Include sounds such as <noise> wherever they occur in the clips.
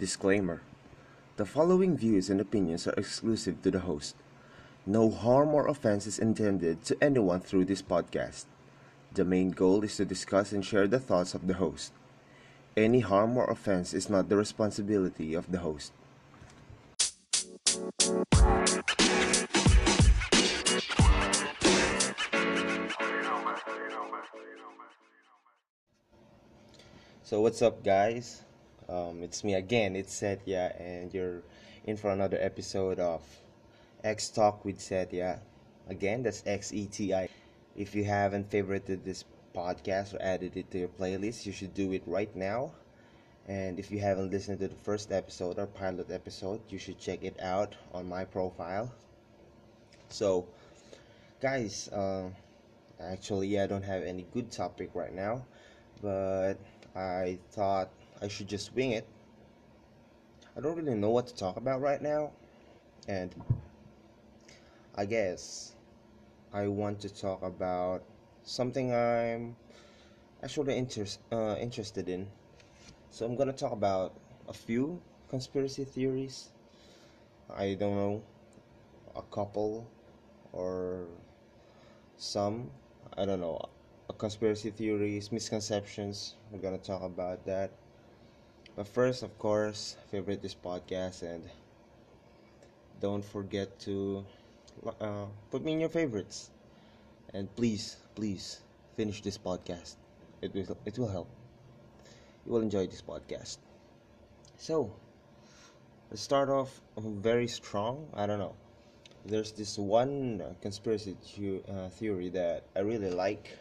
Disclaimer The following views and opinions are exclusive to the host. No harm or offense is intended to anyone through this podcast. The main goal is to discuss and share the thoughts of the host. Any harm or offense is not the responsibility of the host. So, what's up, guys? Um, it's me again. It's Setya, and you're in for another episode of X Talk with Setya. Again, that's X E T I. If you haven't favorited this podcast or added it to your playlist, you should do it right now. And if you haven't listened to the first episode or pilot episode, you should check it out on my profile. So, guys, uh, actually, I don't have any good topic right now, but I thought I should just wing it. I don't really know what to talk about right now, and I guess I want to talk about something I'm actually inter- uh, interested in. So I'm gonna talk about a few conspiracy theories. I don't know, a couple or some. I don't know. Conspiracy theories, misconceptions. We're gonna talk about that. But first, of course, favorite this podcast and don't forget to uh, put me in your favorites. And please, please finish this podcast. It will it will help. You will enjoy this podcast. So, let's start off very strong. I don't know. There's this one conspiracy uh, theory that I really like,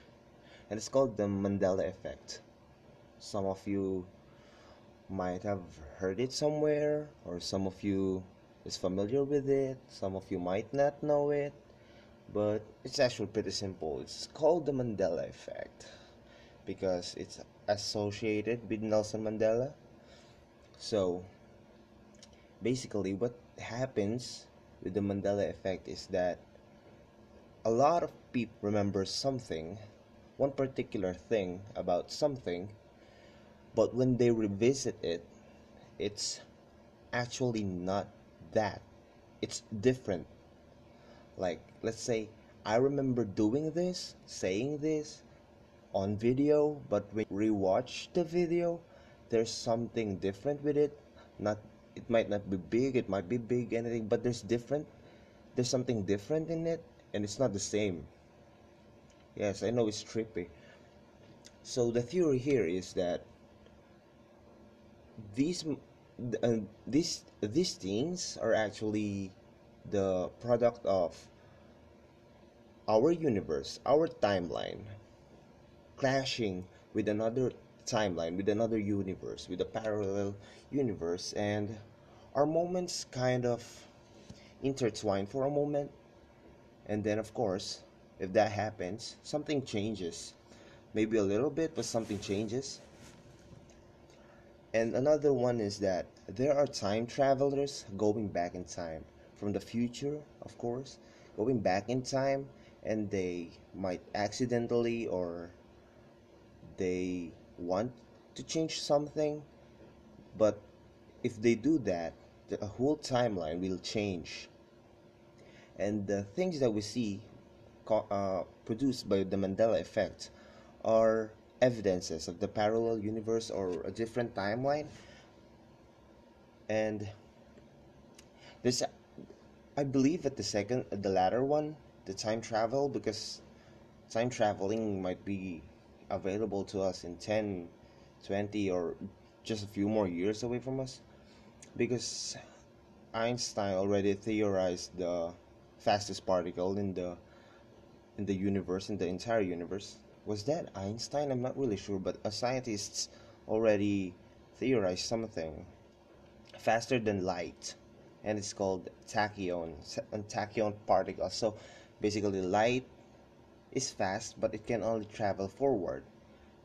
and it's called the Mandela effect. Some of you might have heard it somewhere, or some of you is familiar with it, some of you might not know it, but it's actually pretty simple. It's called the Mandela effect because it's associated with Nelson Mandela. So, basically, what happens with the Mandela effect is that a lot of people remember something, one particular thing about something, but when they revisit it, it's actually not that. It's different. Like, let's say, I remember doing this, saying this on video, but when you rewatch the video, there's something different with it. Not it might not be big, it might be big, anything, but there's different. There's something different in it, and it's not the same. Yes, I know it's trippy. So the theory here is that these uh, these these things are actually the product of our universe, our timeline, clashing with another timeline, with another universe, with a parallel universe, and our moments kind of intertwine for a moment, and then, of course, if that happens, something changes. Maybe a little bit, but something changes and another one is that there are time travelers going back in time from the future, of course, going back in time, and they might accidentally or they want to change something, but if they do that, the whole timeline will change. And the things that we see uh, produced by the Mandela effect are evidences of the parallel universe or a different timeline. And this i believe that the second the latter one the time travel because time traveling might be available to us in 10 20 or just a few more years away from us. Because einstein already theorized the fastest particle in the in the universe in the entire universe was that Einstein? I'm not really sure, but a scientist already theorized something faster than light, and it's called tachyon, tachyon particles. So basically, light is fast, but it can only travel forward.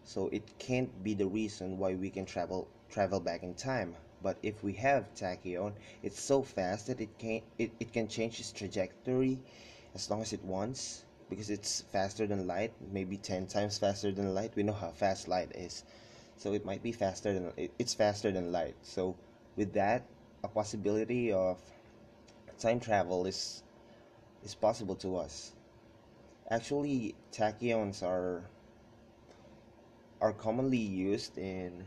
So it can't be the reason why we can travel travel back in time. But if we have tachyon, it's so fast that it can it, it can change its trajectory as long as it wants because it's faster than light, maybe 10 times faster than light. We know how fast light is. So it might be faster than it's faster than light. So with that, a possibility of time travel is is possible to us. Actually, tachyons are are commonly used in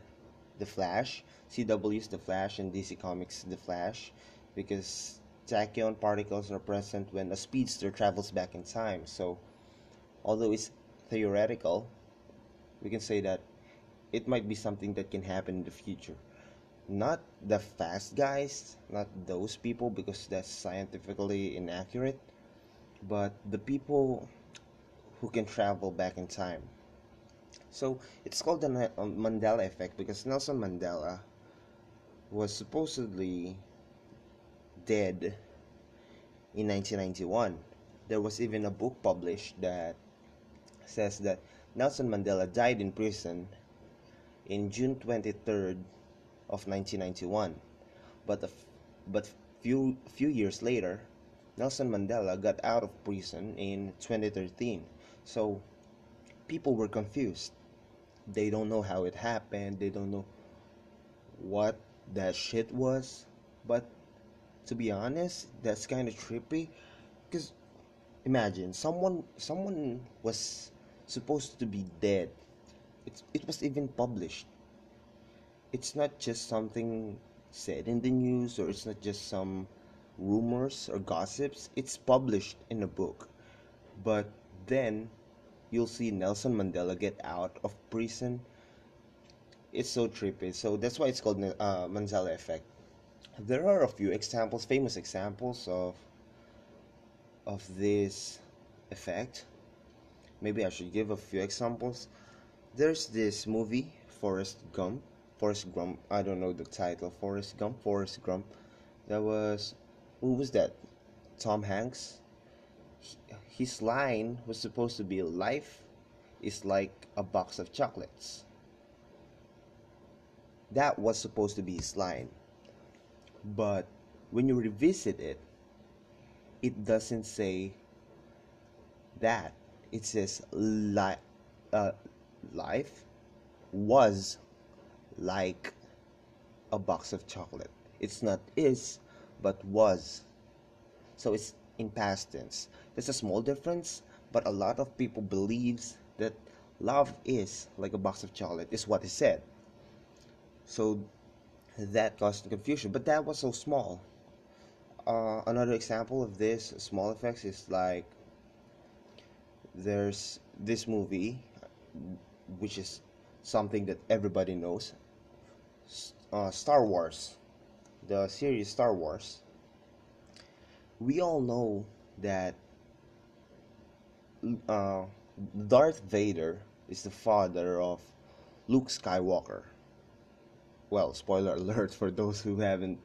The Flash, CW's The Flash, and DC Comics The Flash, because tachyon particles are present when a speedster travels back in time. So, although it's theoretical, we can say that it might be something that can happen in the future. Not the fast guys, not those people, because that's scientifically inaccurate, but the people who can travel back in time. So it's called the Mandela effect because Nelson Mandela was supposedly dead in 1991. There was even a book published that says that Nelson Mandela died in prison in June 23rd of 1991. But a f- but few few years later, Nelson Mandela got out of prison in 2013. So people were confused. They don't know how it happened. They don't know what that shit was. But to be honest, that's kind of trippy because imagine someone someone was supposed to be dead. It's, it was even published. It's not just something said in the news or it's not just some rumors or gossips. It's published in a book. But then you'll see Nelson Mandela get out of prison. It's so trippy. So that's why it's called uh, Mandela effect. There are a few examples, famous examples of of this effect. Maybe I should give a few examples. There's this movie, Forrest Gump. Forrest Gump. I don't know the title. Forrest Gump. Forrest Gump. That was who was that? Tom Hanks his line was supposed to be life is like a box of chocolates. That was supposed to be his line. But when you revisit it, it doesn't say that. It says li- uh, life was like a box of chocolate. It's not is, but was. So it's in past tense. There's a small difference, but a lot of people believes that love is like a box of chocolate is what he said. So that caused confusion, but that was so small. Uh, another example of this small effects is like there's this movie, which is something that everybody knows. Uh, Star Wars, the series Star Wars we all know that uh, Darth Vader is the father of Luke Skywalker. Well, spoiler <laughs> alert for those who haven't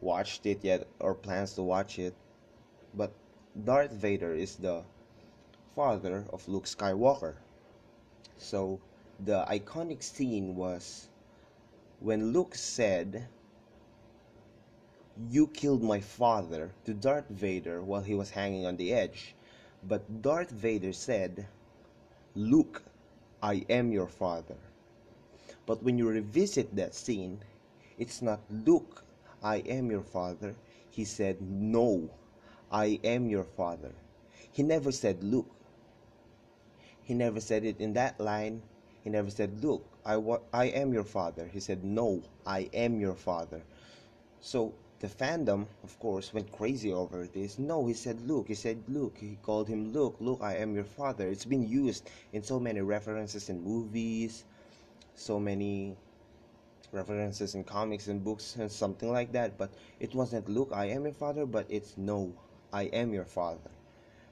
watched it yet or plans to watch it. But Darth Vader is the father of Luke Skywalker. So the iconic scene was when Luke said you killed my father to Darth Vader while he was hanging on the edge. But Darth Vader said, Luke, I am your father. But when you revisit that scene, it's not Luke, I am your father. He said, No, I am your father. He never said Luke. He never said it in that line. He never said, Luke, I, wa- I am your father. He said, No, I am your father. So the fandom, of course, went crazy over this. No, he said Luke. He said Luke. He called him Luke. Luke, I am your father. It's been used in so many references in movies, so many references in comics and books and something like that. But it wasn't Luke, I am your father, but it's no, I am your father.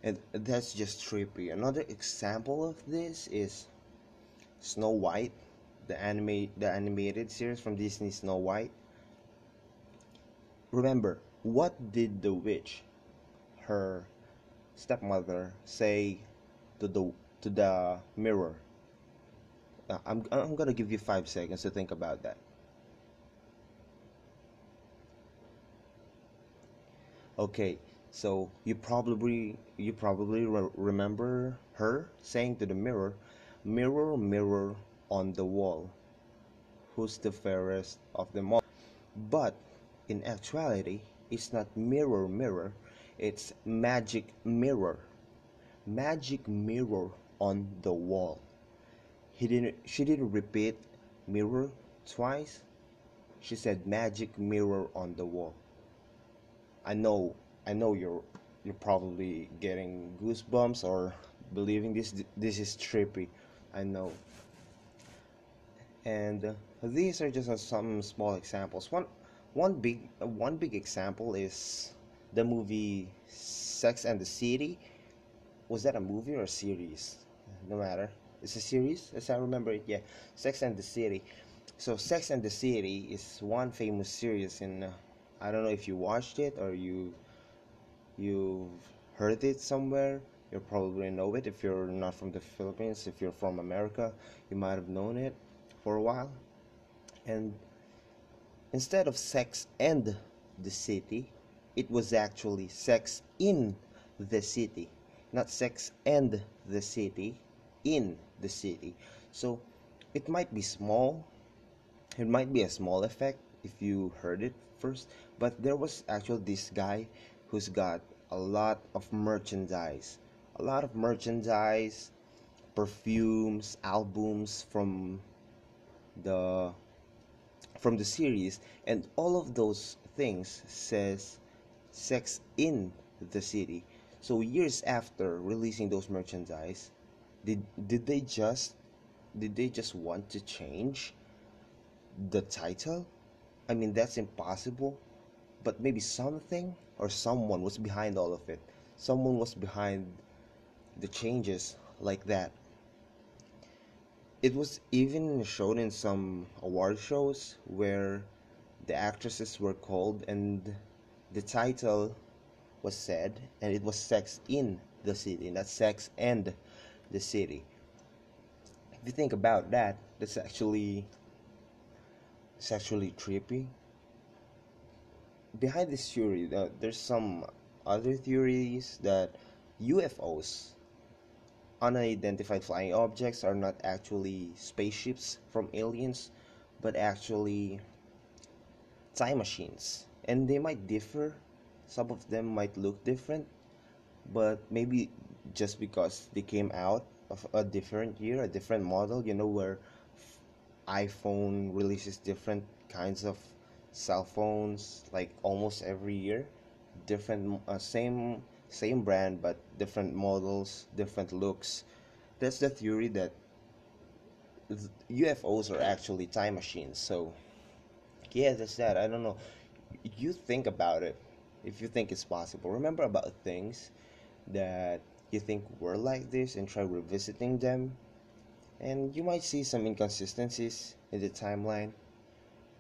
And that's just trippy. Another example of this is Snow White, the anime the animated series from Disney Snow White Remember, what did the witch, her stepmother, say to the to the mirror? Uh, I'm I'm gonna give you five seconds to think about that. Okay, so you probably you probably re- remember her saying to the mirror, "Mirror, mirror on the wall, who's the fairest of them all?" But in actuality, it's not mirror mirror, it's magic mirror. Magic mirror on the wall. He didn't she didn't repeat mirror twice. She said magic mirror on the wall. I know I know you're you're probably getting goosebumps or believing this this is trippy. I know. And uh, these are just uh, some small examples. One one big one big example is the movie Sex and the City. Was that a movie or a series? No matter. It's a series, as I remember it. Yeah, Sex and the City. So Sex and the City is one famous series, and uh, I don't know if you watched it or you you've heard it somewhere. You probably know it if you're not from the Philippines. If you're from America, you might have known it for a while. And instead of Sex and the City, it was actually Sex in the City, not Sex and the City, in the city. So it might be small, it might be a small effect if you heard it first, but there was actually this guy who's got a lot of merchandise, a lot of merchandise, perfumes, albums from the from the series and all of those things says sex in the city so years after releasing those merchandise did did they just did they just want to change the title? I mean that's impossible but maybe something or someone was behind all of it. Someone was behind the changes like that. It was even shown in some award shows where the actresses were called and the title was said and it was sex in the city not sex and the city. If you think about that that's actually it's actually trippy. Behind this theory there's some other theories that ufos unidentified flying objects are not actually spaceships from aliens but actually time machines. And they might differ. Some of them might look different but maybe just because they came out of a different year a different model you know where iphone releases different kinds of cell phones like almost every year. Different uh, same same brand but different models different looks. That's the theory that ufos are actually time machines so yeah that's that. I don't know. You think about it if you think it's possible. Remember about things that you think were like this and try revisiting them. And you might see some inconsistencies in the timeline.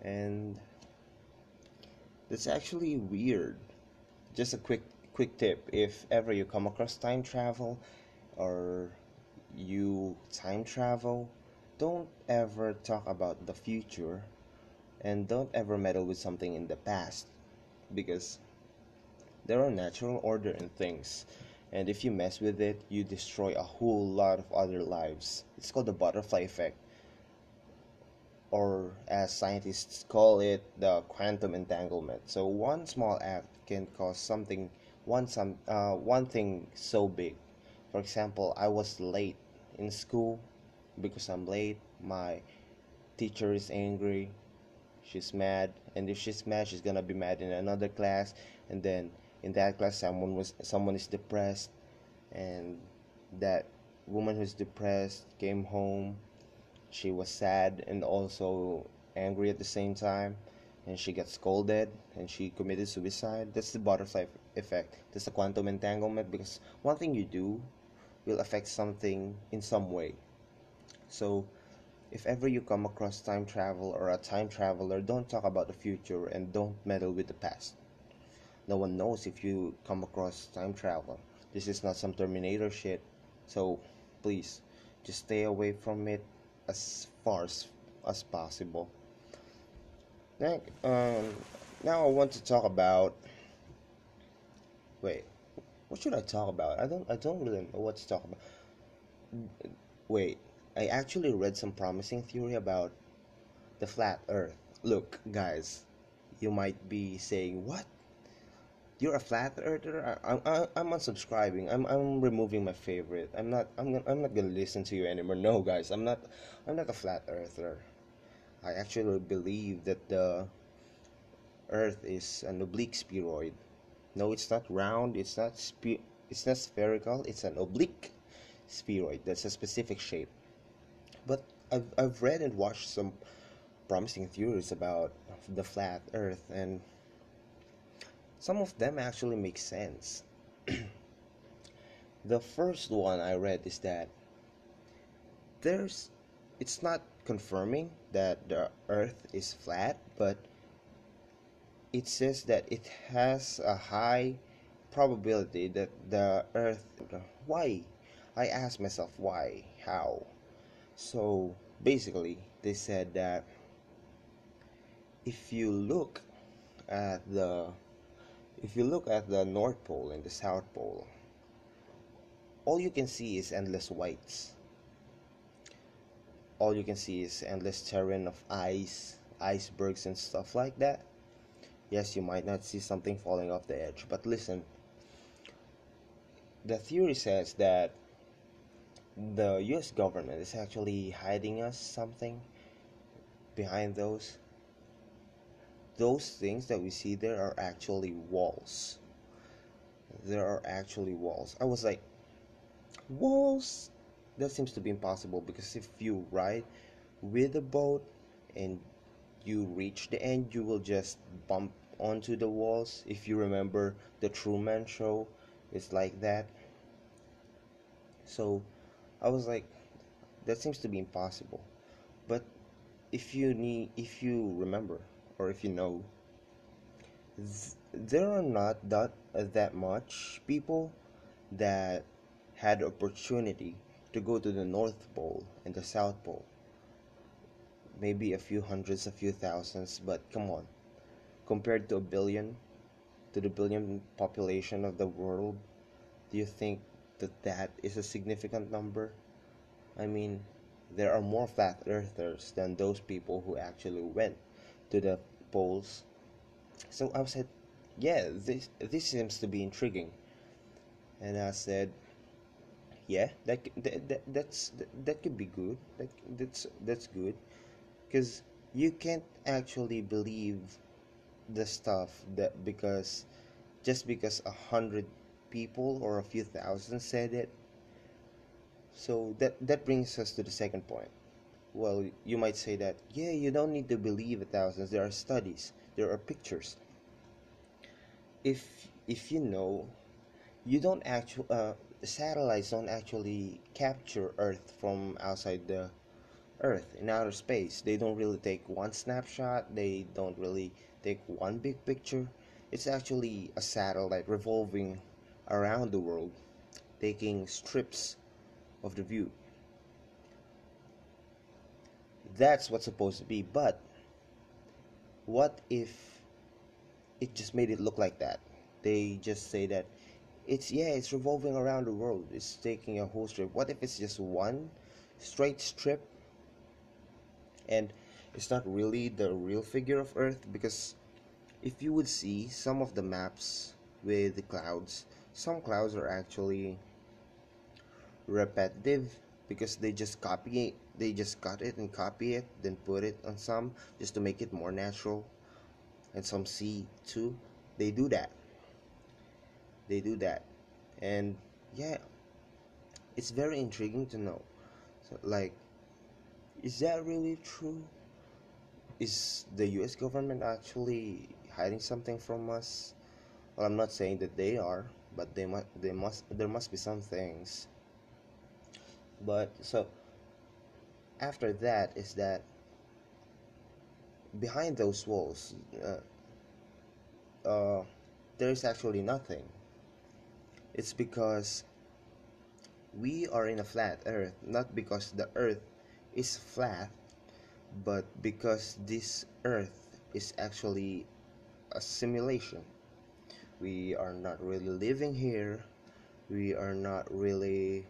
And that's actually weird. Just a quick quick tip. If ever you come across time travel or you time travel don't ever talk about the future. And don't ever meddle with something in the past. Because there are natural order in things and if you mess with it you destroy a whole lot of other lives. It's called the butterfly effect. Or as scientists call it the quantum entanglement. So one small act can cause something one some uh, one thing so big. For example i was late in school because i'm late. My teacher is angry. She's mad. And if she's mad she's gonna be mad in another class. And then in that class someone was someone is depressed and that woman who's depressed came home. She was sad and also angry at the same time and she got scolded and she committed suicide. That's the butterfly effect. That's the quantum entanglement because one thing you do will affect something in some way. So if ever you come across time travel or a time traveler don't talk about the future and don't meddle with the past no one knows if you come across time travel. This is not some Terminator shit. So please, just stay away from it as far as, as possible. Now, um, now I want to talk about. Wait, what should I talk about? I don't. I don't really know what to talk about. Wait, I actually read some promising theory about the flat Earth. Look, guys, you might be saying, "What? You're a flat earther?" I, I, I'm unsubscribing. I'm, I'm removing my favorite. I'm not. I'm, gonna, I'm not gonna listen to you anymore. No, guys, I'm not. I'm not a flat earther. I actually believe that the Earth is an oblique spheroid. No, it's not round. It's not spe- It's not spherical. It's an oblique spheroid. That's a specific shape. But I've I've read and watched some promising theories about the flat Earth, and some of them actually make sense. <clears throat> the first one I read is that there's it's not confirming that the Earth is flat, but it says that it has a high probability that the Earth. Why? I asked myself why, how. So basically, they said that if you look at the if you look at the North Pole and the South Pole, all you can see is endless whites. All you can see is endless terrain of ice, icebergs, and stuff like that. Yes, you might not see something falling off the edge, but listen. The theory says that the US government is actually hiding us something behind those those things that we see there are actually walls. There are actually walls. I was like walls? That seems to be impossible because if you ride with a boat and you reach the end you will just bump onto the walls. If you remember the truman show it's like that. So I was like, that seems to be impossible. But if you need, if you remember, or if you know, th- there are not that uh, that much people that had opportunity to go to the North Pole and the South Pole. Maybe a few hundreds, a few thousands, but come on, compared to a billion, to the billion population of the world, do you think that that is a significant number. I mean, there are more flat earthers than those people who actually went to the poles. So I said, yeah, this this seems to be intriguing. And I said, yeah, that that, that that's that, that could be good. That that's that's good, because you can't actually believe the stuff that because just because a hundred people or a few thousand said it. So that that brings us to the second point. Well, you might say that yeah, you don't need to believe thousands. There are studies, there are pictures. If if you know, you don't actually uh, satellites don't actually capture Earth from outside the Earth in outer space. They don't really take one snapshot. They don't really take one big picture. It's actually a satellite revolving around the world, taking strips of the view. That's what's supposed to be, but what if it just made it look like that? They just say that it's yeah, it's revolving around the world. It's taking a whole strip. What if it's just one straight strip and it's not really the real figure of Earth? Because if you would see some of the maps with the clouds, some clouds are actually repetitive because they just copy they just cut it and copy it then put it on some just to make it more natural. And some see too. They do that. They do that. And yeah. It's very intriguing to know. So, like is that really true? Is the US government actually hiding something from us? Well I'm not saying that they are but they must they must there must be some things. But so after that is that behind those walls uh, uh, there is actually nothing. It's because we are in a flat earth not because the earth is flat but because this earth is actually a simulation. We are not really living here. We are not really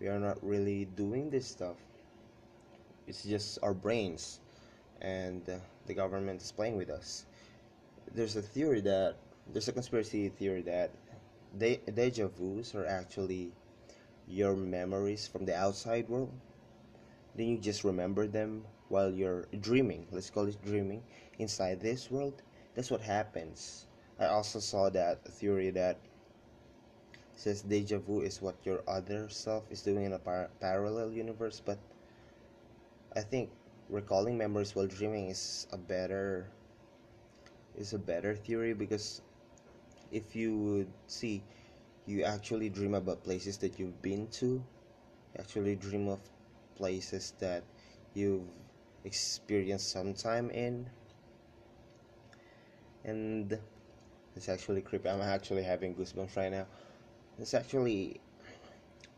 we are not really doing this stuff it's just our brains and uh, the government is playing with us there's a theory that there's a conspiracy theory that de- deja vus are actually your memories from the outside world. Then you just remember them while you're dreaming. Let's call it dreaming inside this world. That's what happens. I also saw that theory that says deja vu is what your other self is doing in a par- parallel universe, but I think recalling memories while dreaming is a better is a better theory because if you would see you actually dream about places that you've been to you actually dream of places that you've experienced some time in. And it's actually creepy i'm actually having goosebumps right now. It's actually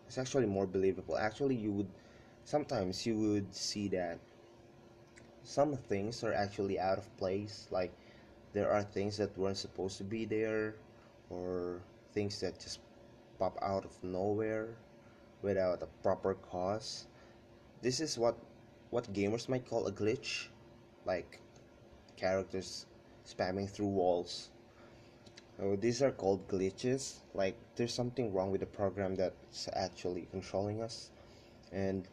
it's actually more believable. Actually you would sometimes you would see that some things are actually out of place like there are things that weren't supposed to be there or things that just pop out of nowhere without a proper cause. This is what what gamers might call a glitch like characters spamming through walls. So these are called glitches like there's something wrong with the program that's actually controlling us. And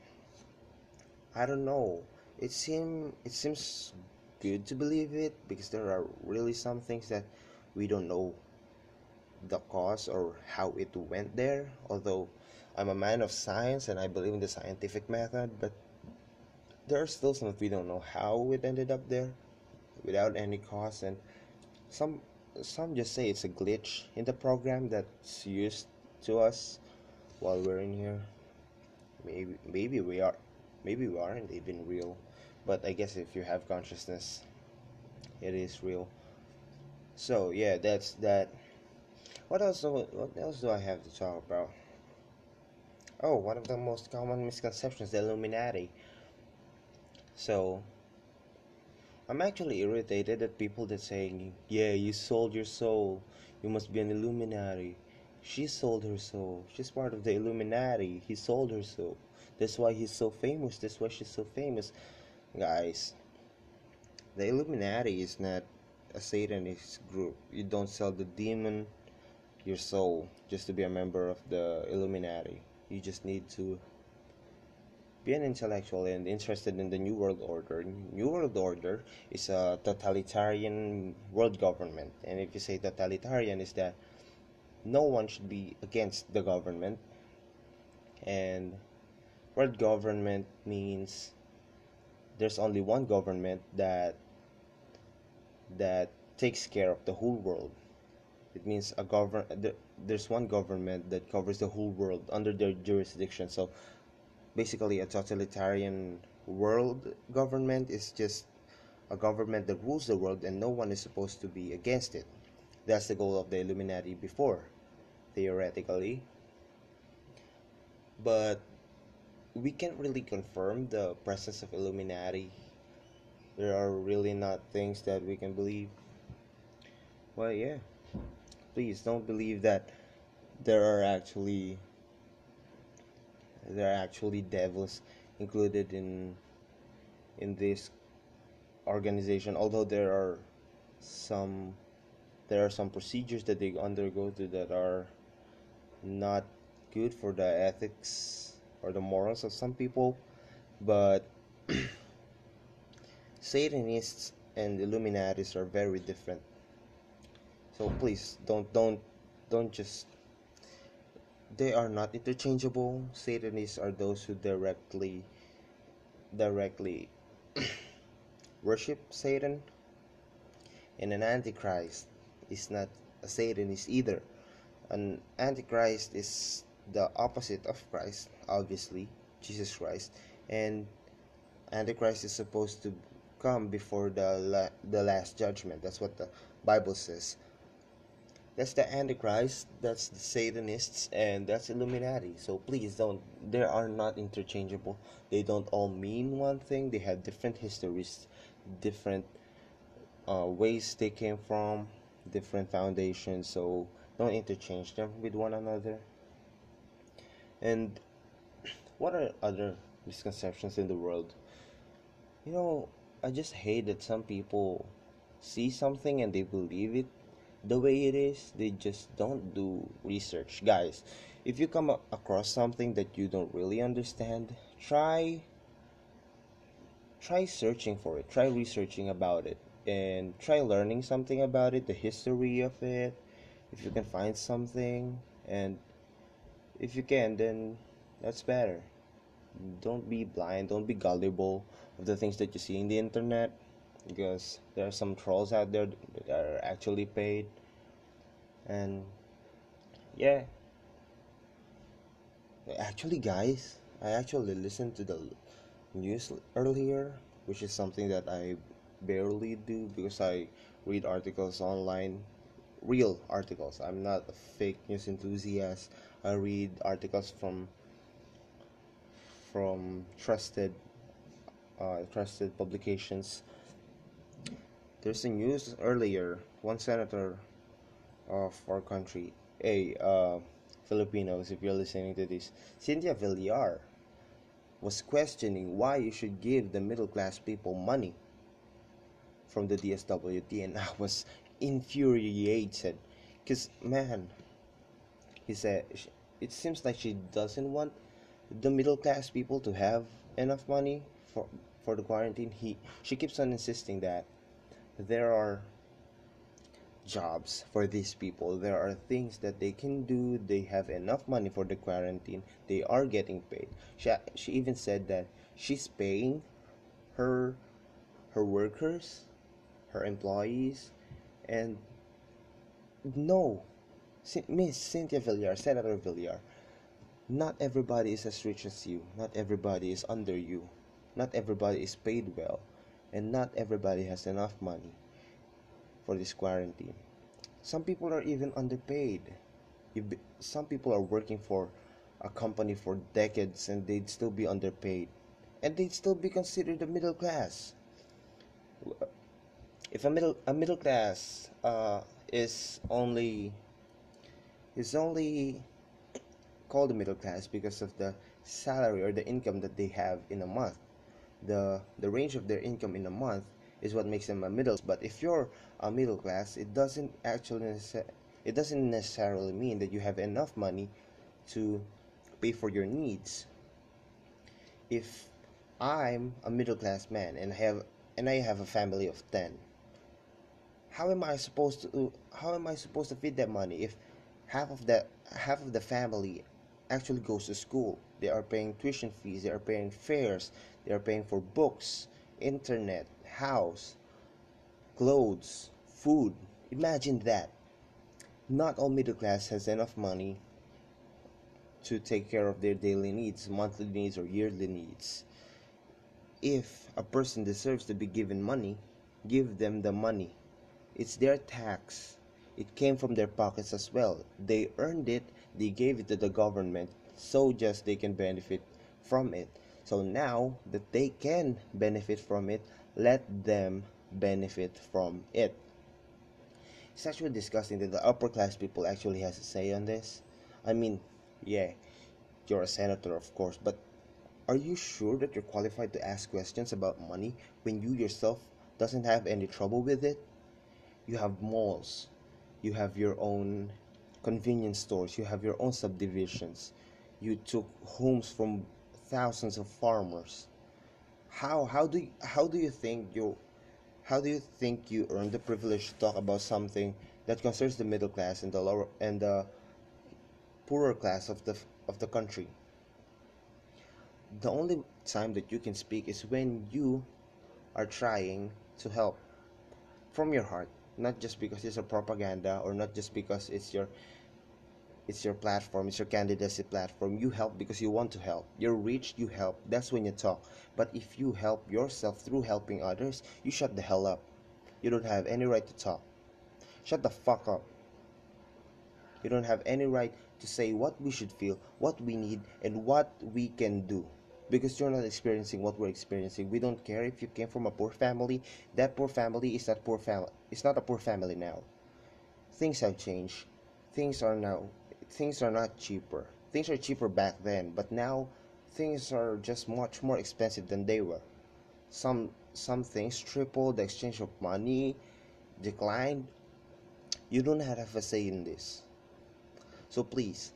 i don't know. It seem it seems good to believe it because there are really some things that we don't know the cause or how it went there. Although i'm a man of science and i believe in the scientific method but there are still some we don't know how it ended up there without any cause. And some some just say it's a glitch in the program that's used to us while we're in here. Maybe maybe we are maybe we aren't even real but i guess if you have consciousness it is real. So yeah that's that. What else do, what else do i have to talk about? Oh one of the most common misconceptions the illuminati. So i'm actually irritated at people that saying yeah you sold your soul. You must be an illuminati. She sold her soul. She's part of the illuminati. He sold her soul that's why he's so famous. That's why she's so famous. Guys the illuminati is not a satanist group. You don't sell the demon your soul just to be a member of the illuminati. You just need to be an intellectual and interested in the new world order. New world order is a totalitarian world government. And if you say totalitarian is that no one should be against the government. And world government means there's only one government that that takes care of the whole world. It means a govern there's one government that covers the whole world under their jurisdiction. So basically a totalitarian world government is just a government that rules the world and no one is supposed to be against it. That's the goal of the illuminati before theoretically. But we can't really confirm the presence of Illuminati. There are really not things that we can believe. Well, yeah. Please don't believe that there are actually there are actually devils included in in this organization although there are some there are some procedures that they undergo to that are not good for the ethics or the morals of some people, but <clears throat> Satanists and Illuminatis are very different. So please don't don't don't just they are not interchangeable. Satanists are those who directly directly <clears throat> worship Satan and an antichrist is not a Satanist either. An antichrist is the opposite of Christ, obviously, Jesus Christ, and Antichrist is supposed to come before the la- the last judgment. That's what the Bible says. That's the Antichrist, that's the Satanists, and that's Illuminati. So please don't. They are not interchangeable. They don't all mean one thing. They have different histories, different uh, ways they came from, different foundations. So don't interchange them with one another. And what are other misconceptions in the world? You know, I just hate that some people see something and they believe it the way it is. They just don't do research. Guys if you come across something that you don't really understand try try searching for it. Try researching about it and try learning something about it the history of it if you can find something. And if you can then that's better. Don't be blind don't be gullible of the things that you see in the internet because there are some trolls out there that are actually paid. And yeah. Actually guys i actually listened to the news earlier which is something that i barely do because i read articles online real articles. I'm not a fake news enthusiast i read articles from from trusted uh, trusted publications. There's a news earlier one senator of our country, hey, uh, Filipinos, if you're listening to this, Cynthia Villar was questioning why you should give the middle class people money from the DSWD, and I was infuriated. Because, man, he said it seems like she doesn't want the middle class people to have enough money for for the quarantine. He she keeps on insisting that there are jobs for these people. There are things that they can do. They have enough money for the quarantine. They are getting paid. She, she even said that she's paying her her workers, her employees, and no, Miss Cynthia Villar, Senator Villar, not everybody is as rich as you. Not everybody is under you. Not everybody is paid well, and not everybody has enough money for this quarantine. Some people are even underpaid. Some people are working for a company for decades and they'd still be underpaid. And they'd still be considered a middle class. If a middle a middle class uh, is only is only called a middle class because of the salary or the income that they have in a month. The the range of their income in a month is what makes them a middle. But if you're a middle class, it doesn't actually it doesn't necessarily mean that you have enough money to pay for your needs. If I'm a middle class man and I have and I have a family of 10 how am I supposed to how am I supposed to feed that money if half of that half of the family actually goes to school they are paying tuition fees they are paying fares they are paying for books internet house, clothes, food. Imagine that. Not all middle class has enough money to take care of their daily needs, monthly needs, or yearly needs. If a person deserves to be given money, give them the money. It's their tax. It came from their pockets as well. They earned it, they gave it to the government, so just they can benefit from it. So now that they can benefit from it, let them benefit from it. It's actually disgusting that the upper class people actually has a say on this. I mean, yeah, you're a senator, of course, but are you sure that you're qualified to ask questions about money when you yourself doesn't have any trouble with it? You have malls, you have your own convenience stores, you have your own subdivisions. You took homes from thousands of farmers how how do you, how do you think you how do you think you earn the privilege to talk about something that concerns the middle class and the lower and the poorer class of the of the country the only time that you can speak is when you are trying to help from your heart not just because it's a propaganda or not just because it's your it's your platform it's your candidacy platform. You help because you want to help. You're rich you help. That's when you talk. But if you help yourself through helping others you shut the hell up. You don't have any right to talk. Shut the fuck up. You don't have any right to say what we should feel what we need and what we can do because you're not experiencing what we're experiencing we don't care if you came from a poor family that poor family is not poor family it's not a poor family now things have changed things are now things are not cheaper. Things are cheaper back then, but now things are just much more expensive than they were. Some some things triple the exchange of money. declined, you don't have a say in this. So please,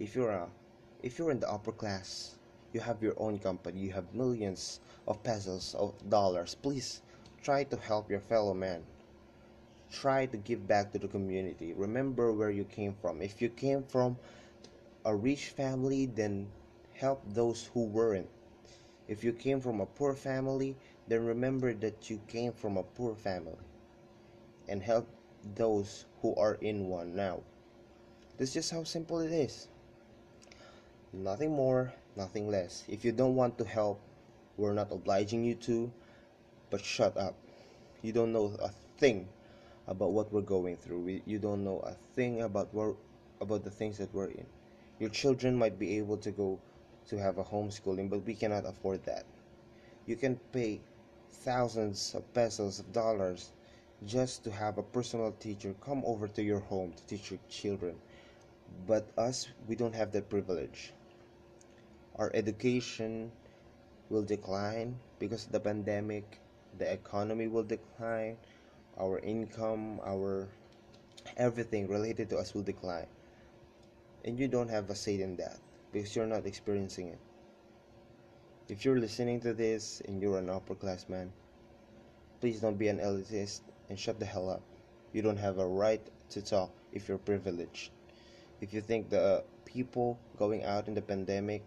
if you're a, if you're in the upper class, you have your own company, you have millions of pesos of dollars. Please try to help your fellow man. Try to give back to the community. Remember where you came from. If you came from a rich family, then help those who weren't. If you came from a poor family, then remember that you came from a poor family and help those who are in one now. That's just how simple it is. Nothing more, nothing less. If you don't want to help, we're not obliging you to, but shut up. You don't know a thing about what we're going through. You don't know a thing about what about the things that we're in. Your children might be able to go to have a homeschooling, but we cannot afford that. You can pay thousands of pesos of dollars just to have a personal teacher come over to your home to teach your children. But us, we don't have that privilege. Our education will decline because of the pandemic, the economy will decline, our income, our everything related to us will decline. And you don't have a say in that because you're not experiencing it. If you're listening to this and you're an upper class man, please don't be an elitist and shut the hell up. You don't have a right to talk if you're privileged. If you think the people going out in the pandemic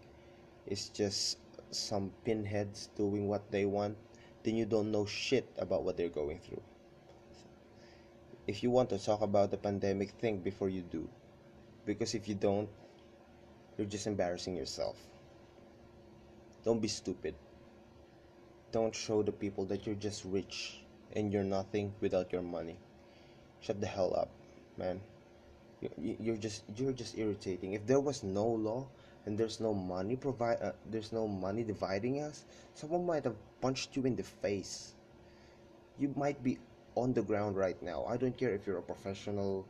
is just some pinheads doing what they want, then you don't know shit about what they're going through. If you want to talk about the pandemic, think before you do. Because if you don't, you're just embarrassing yourself. Don't be stupid. Don't show the people that you're just rich and you're nothing without your money. Shut the hell up, man. You're just you're just irritating. If there was no law and there's no money provide, uh, there's no money dividing us, someone might have punched you in the face. You might be on the ground right now. I don't care if you're a professional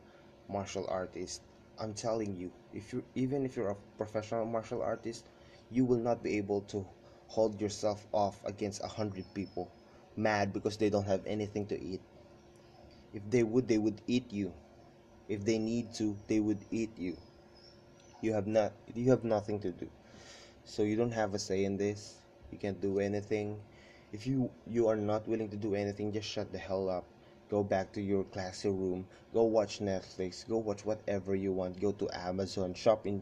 martial artist I'm telling you, if you even if you're a professional martial artist, you will not be able to hold yourself off against a hundred people mad because they don't have anything to eat. If they would, they would eat you. If they need to, they would eat you. You have not you have nothing to do. So you don't have a say in this. You can't do anything. If you you are not willing to do anything, just shut the hell up. Go back to your classroom. Go watch netflix. Go watch whatever you want. Go to amazon. Shopping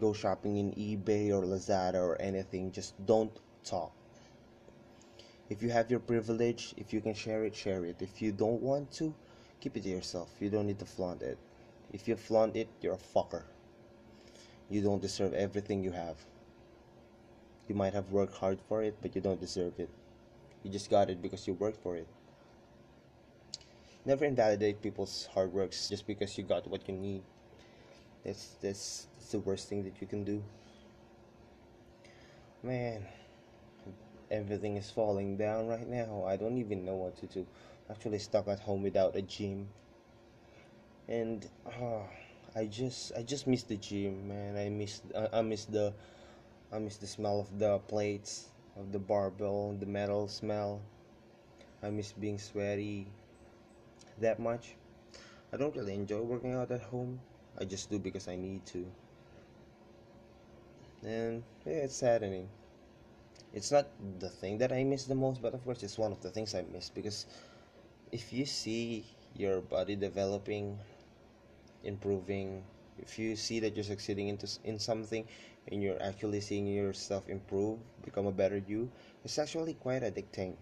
go shopping in ebay or lazada or anything. Just don't talk. If you have your privilege if you can share it share it. If you don't want to keep it to yourself. You don't need to flaunt it. If you flaunt it you're a fucker you don't deserve everything you have you might have worked hard for it but you don't deserve it you just got it because you worked for it never invalidate people's hard works just because you got what you need. That's that's, that's the worst thing that you can do. Man, everything is falling down right now. I don't even know what to do. Actually stuck at home without a gym. And uh, I just I just miss the gym, man. I miss I, I miss the I miss the smell of the plates, of the barbell, the metal smell. I miss being sweaty that much. I don't really enjoy working out at home. I just do because I need to. And yeah, it's saddening. It's not the thing that I miss the most, but of course, it's one of the things I miss because if you see your body developing, improving, if you see that you're succeeding into in something and you're actually seeing yourself improve, become a better you, it's actually quite addicting.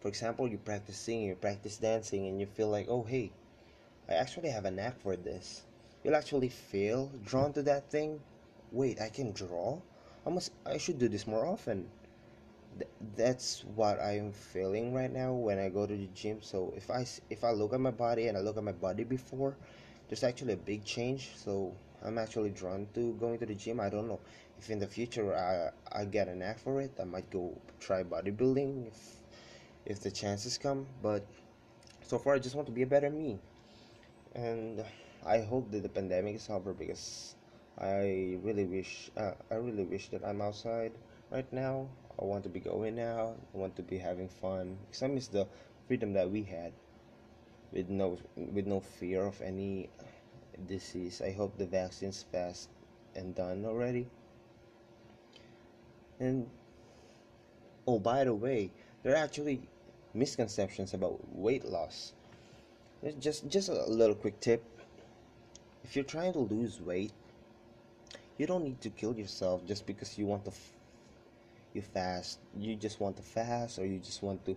For example you practice singing you practice dancing and you feel like oh hey i actually have a knack for this. You'll actually feel drawn to that thing. Wait i can draw? I must i should do this more often Th- that's what i'm feeling right now when i go to the gym so if i if i look at my body and i look at my body before there's actually a big change so i'm actually drawn to going to the gym i don't know if in the future i i get an knack for it i might go try bodybuilding if if the chances come. But so far, I just want to be a better me, and I hope that the pandemic is over because I really wish uh, I really wish that I'm outside right now. I want to be going out. I want to be having fun because I miss the freedom that we had with no with no fear of any disease. I hope the vaccine's fast and done already. And oh, by the way, there are actually misconceptions about weight loss. Just just a little quick tip. If you're trying to lose weight, you don't need to kill yourself just because you want to f- you fast. You just want to fast or you just want to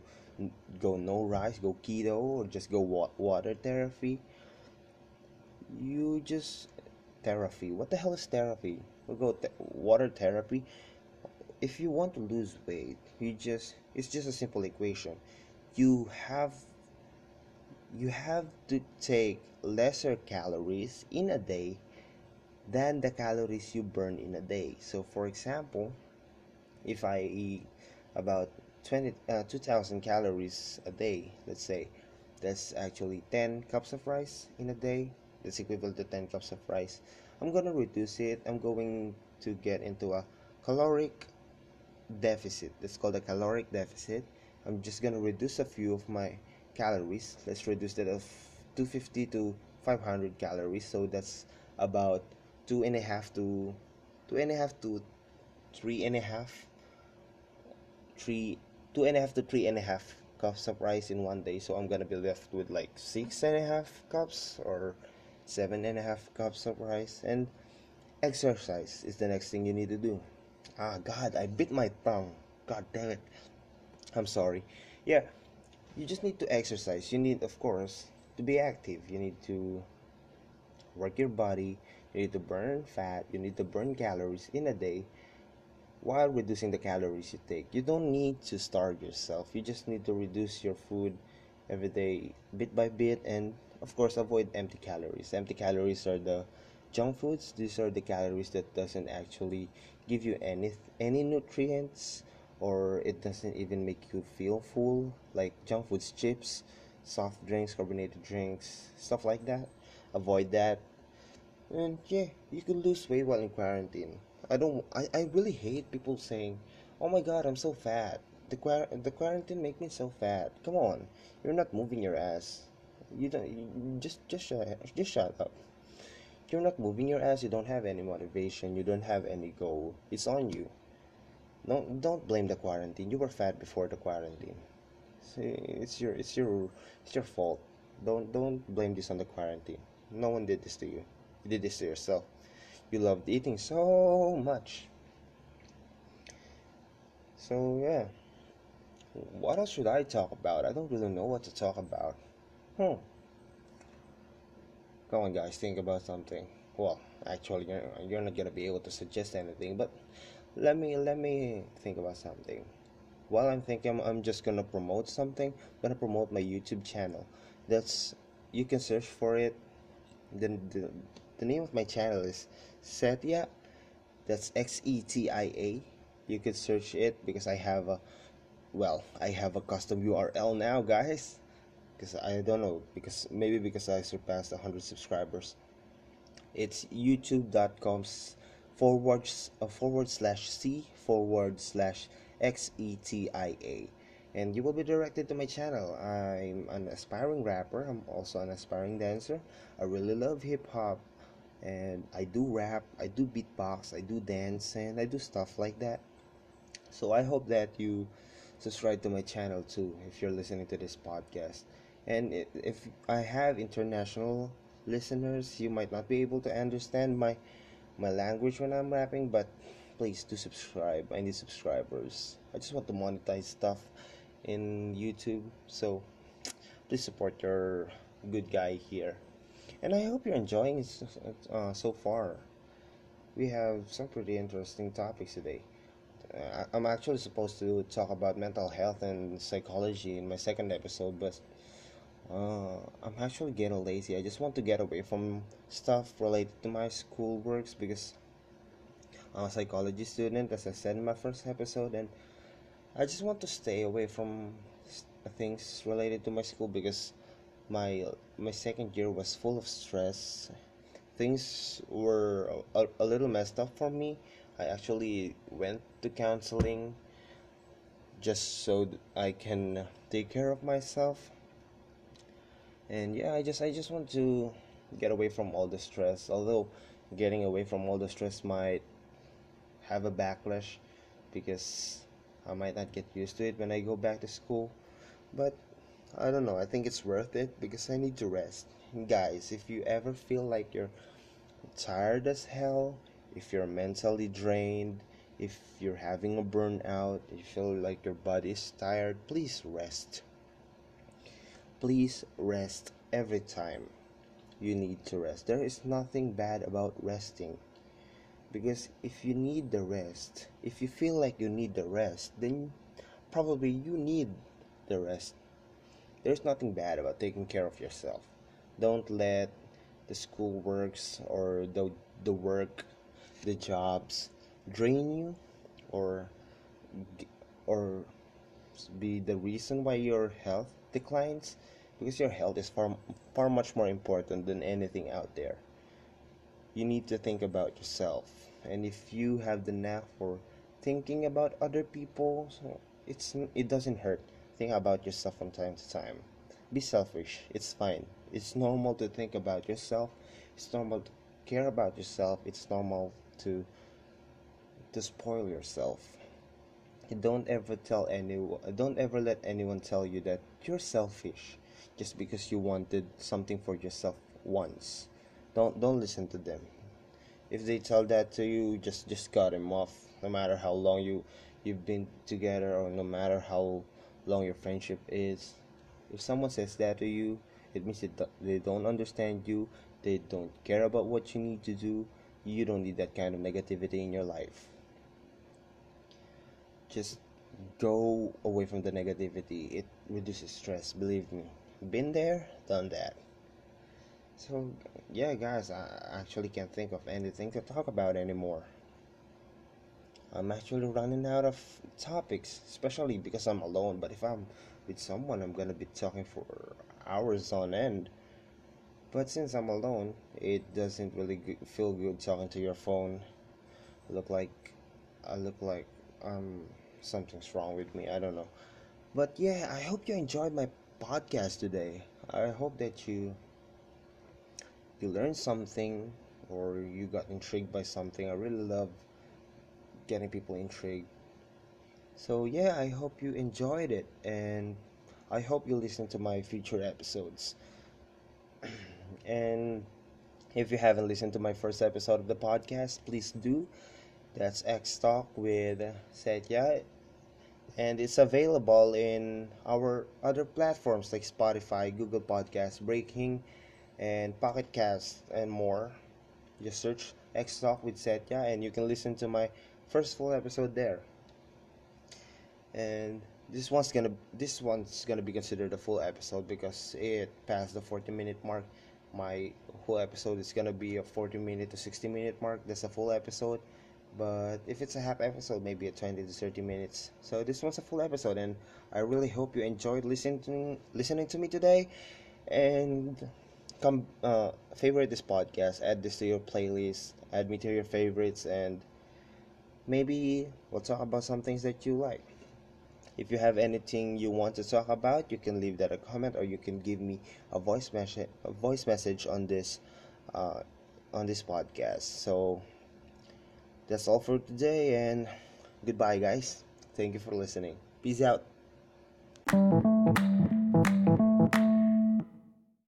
go no rice, go keto or just go wa- water therapy. You just therapy. What the hell is therapy? We go th- water therapy. If you want to lose weight, you just it's just a simple equation. You have you have to take lesser calories in a day than the calories you burn in a day. So for example, if I eat about 20 uh, 2000 calories a day, let's say, that's actually 10 cups of rice in a day. That's equivalent to 10 cups of rice. I'm going to reduce it. I'm going to get into a caloric deficit. That's called a caloric deficit. I'm just going to reduce a few of my calories. Let's reduce that of 250 to 500 calories. So that's about two and a half to two and a half to three and a half three two and a half to three and a half cups of rice in one day. So i'm gonna be left with like six and a half cups or seven and a half cups of rice. And exercise is the next thing you need to do. Ah god i bit my tongue. God damn it. I'm sorry. Yeah you just need to exercise. You need of course to be active. You need to work your body. You need to burn fat. You need to burn calories in a day while reducing the calories you take. You don't need to starve yourself. You just need to reduce your food every day bit by bit and of course avoid empty calories. Empty calories are the junk foods. These are the calories that doesn't actually give you any any nutrients or it doesn't even make you feel full like junk foods, chips, soft drinks, carbonated drinks, stuff like that. Avoid that. And yeah, you can lose weight while in quarantine. I don't. I, I really hate people saying, "Oh my God, I'm so fat." The quar- the quarantine make me so fat. Come on, you're not moving your ass. You don't. You just just shut just shut up. You're not moving your ass. You don't have any motivation. You don't have any goal. It's on you. Don't don't blame the quarantine. You were fat before the quarantine. See, it's your it's your it's your fault. Don't don't blame this on the quarantine. No one did this to you. You did this to yourself. You loved eating so much. So yeah. What else should I talk about? I don't really know what to talk about. Hmm. Come on, guys, think about something. Well, actually, you're, you're not gonna be able to suggest anything, but let me let me think about something. While I'm thinking, I'm, just gonna promote something. I'm gonna promote my YouTube channel. That's you can search for it. Then the, the name of my channel is Xetia. That's X E T I A. You could search it because I have a well, I have a custom URL now, guys. Because I don't know because maybe because I surpassed 100 subscribers. It's youtube.com forward uh, forward slash c forward slash x e t i a and you will be directed to my channel. I'm an aspiring rapper. I'm also an aspiring dancer. I really love hip hop and I do rap, I do beatbox, I do dance, and I do stuff like that. So I hope that you subscribe to my channel too if you're listening to this podcast. And if I have international listeners, you might not be able to understand my my language when I'm rapping, but please do subscribe. I need subscribers. I just want to monetize stuff in YouTube, so please support your good guy here and I hope you're enjoying it uh, so far. We have some pretty interesting topics today. Uh, I'm actually supposed to talk about mental health and psychology in my second episode, but uh, I'm actually getting lazy. I just want to get away from stuff related to my school works because I'm a psychology student, as I said in my first episode, and I just want to stay away from things related to my school because my my second year was full of stress things were a, a, little messed up for me i actually went to counseling just so I can take care of myself. And yeah, I just I just want to get away from all the stress. Although getting away from all the stress might have a backlash because I might not get used to it when I go back to school. But I don't know, I think it's worth it because I need to rest. Guys, if you ever feel like you're tired as hell, if you're mentally drained, if you're having a burnout, you feel like your body is tired, please rest. Please rest every time you need to rest. There is nothing bad about resting. Because if you need the rest, if you feel like you need the rest, then probably you need the rest. There's nothing bad about taking care of yourself. Don't let the school works or the the work, the jobs drain you or or be the reason why your health declines because your health is far far much more important than anything out there. You need to think about yourself. And if you have the knack for thinking about other people it's it doesn't hurt think about yourself from time to time. Be selfish. It's fine. It's normal to think about yourself. It's normal to care about yourself. It's normal to to spoil yourself. Don't ever tell anyone don't ever let anyone tell you that you're selfish just because you wanted something for yourself once. Don't don't listen to them. If they tell that to you just just cut them off no matter how long you you've been together or no matter how long your friendship is. If someone says that to you it means that they don't understand you they don't care about what you need to do you don't need that kind of negativity in your life. Just go away from the negativity. It reduces stress believe me. Been there done that. So yeah guys i actually can't think of anything to talk about anymore i'm actually running out of topics especially because i'm alone but if i'm with someone i'm gonna be talking for hours on end but since i'm alone it doesn't really feel good talking to your phone I look like i look like i'm something's wrong with me. I don't know. But yeah, I hope you enjoyed my podcast today. I hope that you you learned something or you got intrigued by something. I really love getting people intrigued. So yeah, I hope you enjoyed it and I hope you listen to my future episodes. <clears throat> and if you haven't listened to my first episode of the podcast, please do. That's X Talk with Xetia. And it's available in our other platforms like Spotify, Google Podcasts, Breaker, and Pocket Cast, and more. Just search X Talk with Xetia, and you can listen to my first full episode there. And this one's gonna this one's gonna be considered a full episode because it passed the 40 minute mark. My whole episode is gonna be a 40 minute to 60 minute mark. That's a full episode but if it's a half episode maybe a 20 to 30 minutes so this one's a full episode and i really hope you enjoyed listening listening to me today and come uh, favorite this podcast add this to your playlist add me to your favorites and maybe we'll talk about some things that you like if you have anything you want to talk about you can leave that a comment or you can give me a voice message a voice message on this uh, on this podcast so that's all for today, and goodbye, guys. Thank you for listening. Peace out.